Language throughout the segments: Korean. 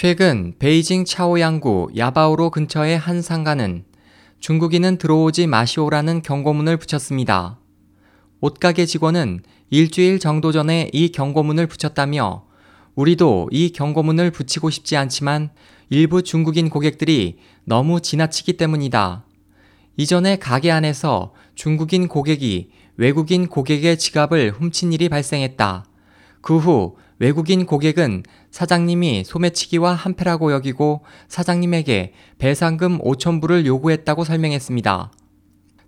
최근 베이징 차오양구 야바오로 근처의 한 상가는 중국인은 들어오지 마시오라는 경고문을 붙였습니다. 옷가게 직원은 일주일 정도 전에 이 경고문을 붙였다며 우리도 이 경고문을 붙이고 싶지 않지만 일부 중국인 고객들이 너무 지나치기 때문이다. 이전에 가게 안에서 중국인 고객이 외국인 고객의 지갑을 훔친 일이 발생했다. 그 후 외국인 고객은 사장님이 소매치기와 한패라고 여기고 사장님에게 배상금 5천불을 요구했다고 설명했습니다.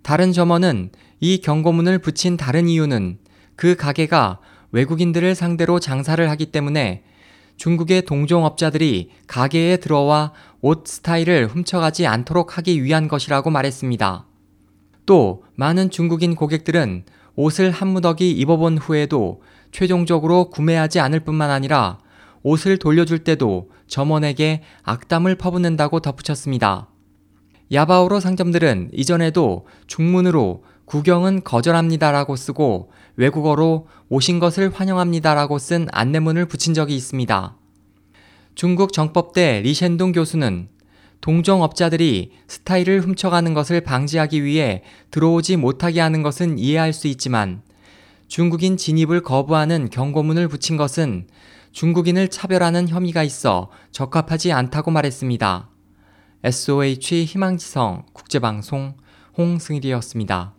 다른 점원은 이 경고문을 붙인 다른 이유는 그 가게가 외국인들을 상대로 장사를 하기 때문에 중국의 동종업자들이 가게에 들어와 옷 스타일을 훔쳐가지 않도록 하기 위한 것이라고 말했습니다. 또 많은 중국인 고객들은 옷을 한 무더기 입어본 후에도 최종적으로 구매하지 않을 뿐만 아니라 옷을 돌려줄 때도 점원에게 악담을 퍼붓는다고 덧붙였습니다. 야바오로 상점들은 이전에도 중문으로 구경은 거절합니다라고 쓰고 외국어로 오신 것을 환영합니다라고 쓴 안내문을 붙인 적이 있습니다. 중국 정법대 리셴동 교수는 동종업자들이 스타일을 훔쳐가는 것을 방지하기 위해 들어오지 못하게 하는 것은 이해할 수 있지만 중국인 진입을 거부하는 경고문을 붙인 것은 중국인을 차별하는 혐의가 있어 적합하지 않다고 말했습니다. SOH 희망지성 국제방송 홍승일이었습니다.